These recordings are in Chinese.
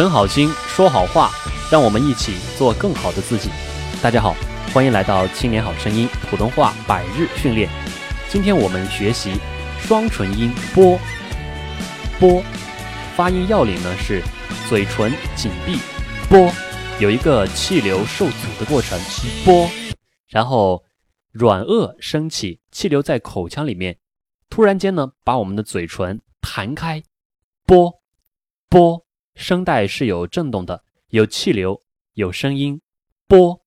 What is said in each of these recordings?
存好心，说好话，让我们一起做更好的自己。大家好，欢迎来到《青年好声音》普通话百日训练。今天我们学习双唇音波，波发音要领呢是嘴唇紧闭，波有一个气流受阻的过程，波，然后软腭升起，气流在口腔里面，突然间呢把我们的嘴唇弹开，波，波。声带是有震动的，有气流，有声音，波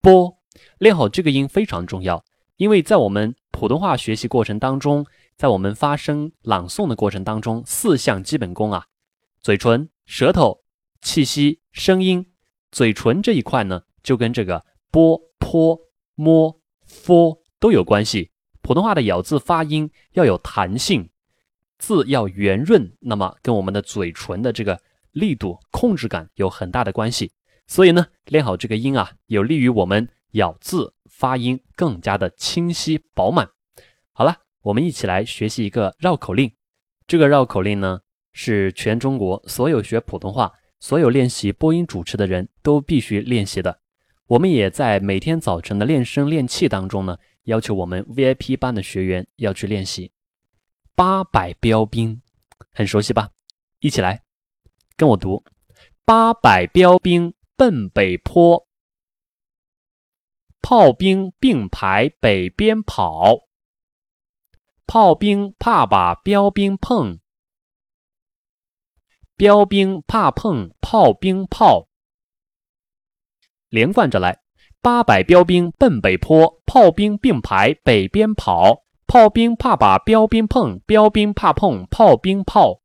波。练好这个音非常重要，因为在我们普通话学习过程当中，在我们发声朗诵的过程当中，四项基本功啊，嘴唇、舌头、气息、声音。嘴唇这一块呢，就跟这个波、坡、摸、佛都有关系。普通话的咬字发音要有弹性，字要圆润，那么跟我们的嘴唇的这个。力度控制感有很大的关系，所以呢，练好这个音啊，有利于我们咬字发音更加的清晰饱满。好了，我们一起来学习一个绕口令。这个绕口令呢，是全中国所有学普通话、所有练习播音主持的人都必须练习的。我们也在每天早晨的练声练气当中呢，要求我们 VIP 班的学员要去练习。八百标兵，很熟悉吧？一起来。跟我读：八百标兵奔北坡，炮兵并排北边跑。炮兵怕把标兵碰，标兵怕碰炮兵炮。连贯着来：八百标兵奔北坡，炮兵并排北边跑。炮兵怕把标兵碰，标兵怕碰炮兵炮。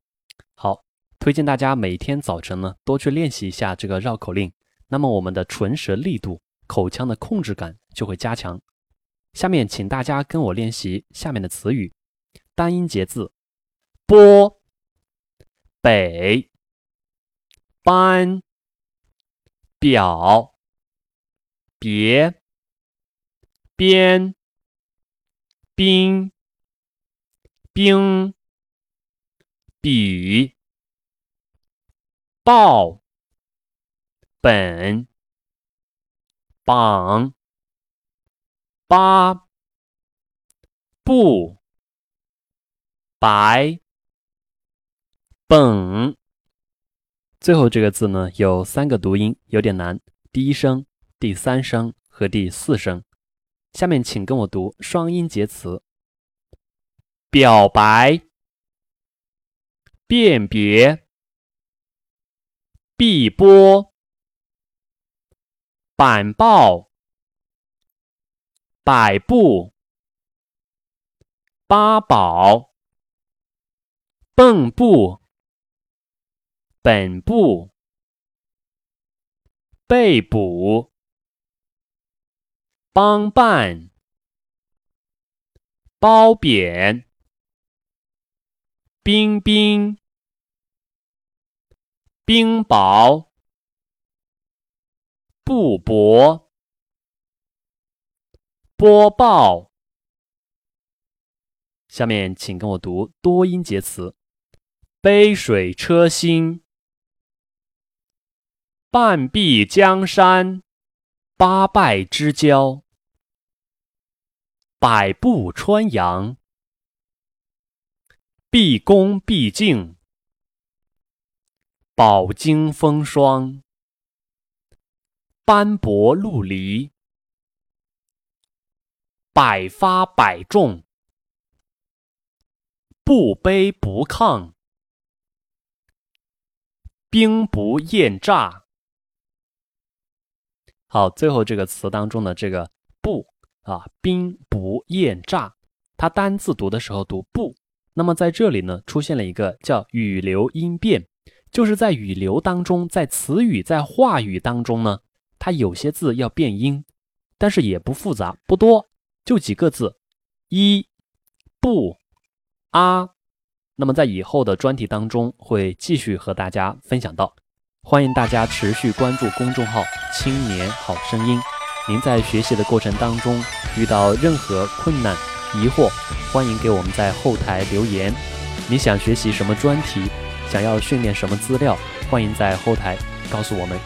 好推荐大家每天早晨呢多去练习一下这个绕口令，那么我们的唇舌力度、口腔的控制感就会加强。下面请大家跟我练习下面的词语，单音节字：波、北、班、表、别、边、兵、兵、比。报本榜八不白本，最后这个字呢有三个读音，有点难。第一声、第三声和第四声。下面请跟我读双音节词：表白、辨别。碧波、板报、百步、八宝、蚌埠、本部、被捕、帮办、褒贬、冰冰。冰雹，布帛，播报。下面请跟我读多音节词：杯水车薪，半壁江山，八拜之交，百步穿杨，毕恭毕敬。饱经风霜，斑驳陆离；百发百中，不卑不亢；兵不厌诈。好，最后这个词当中的这个“”啊，“兵不厌诈”，它单字读的时候读“不”，那么在这里呢，出现了一个叫语流音变。就是在语流当中，在词语、在话语当中呢，它有些字要变音，但是也不复杂，不多，就几个字，一、不、啊。那么在以后的专题当中会继续和大家分享到，欢迎大家持续关注公众号“青年好声音”。您在学习的过程当中遇到任何困难、疑惑，欢迎给我们在后台留言。你想学习什么专题？想要训练什么资料，欢迎在后台告诉我们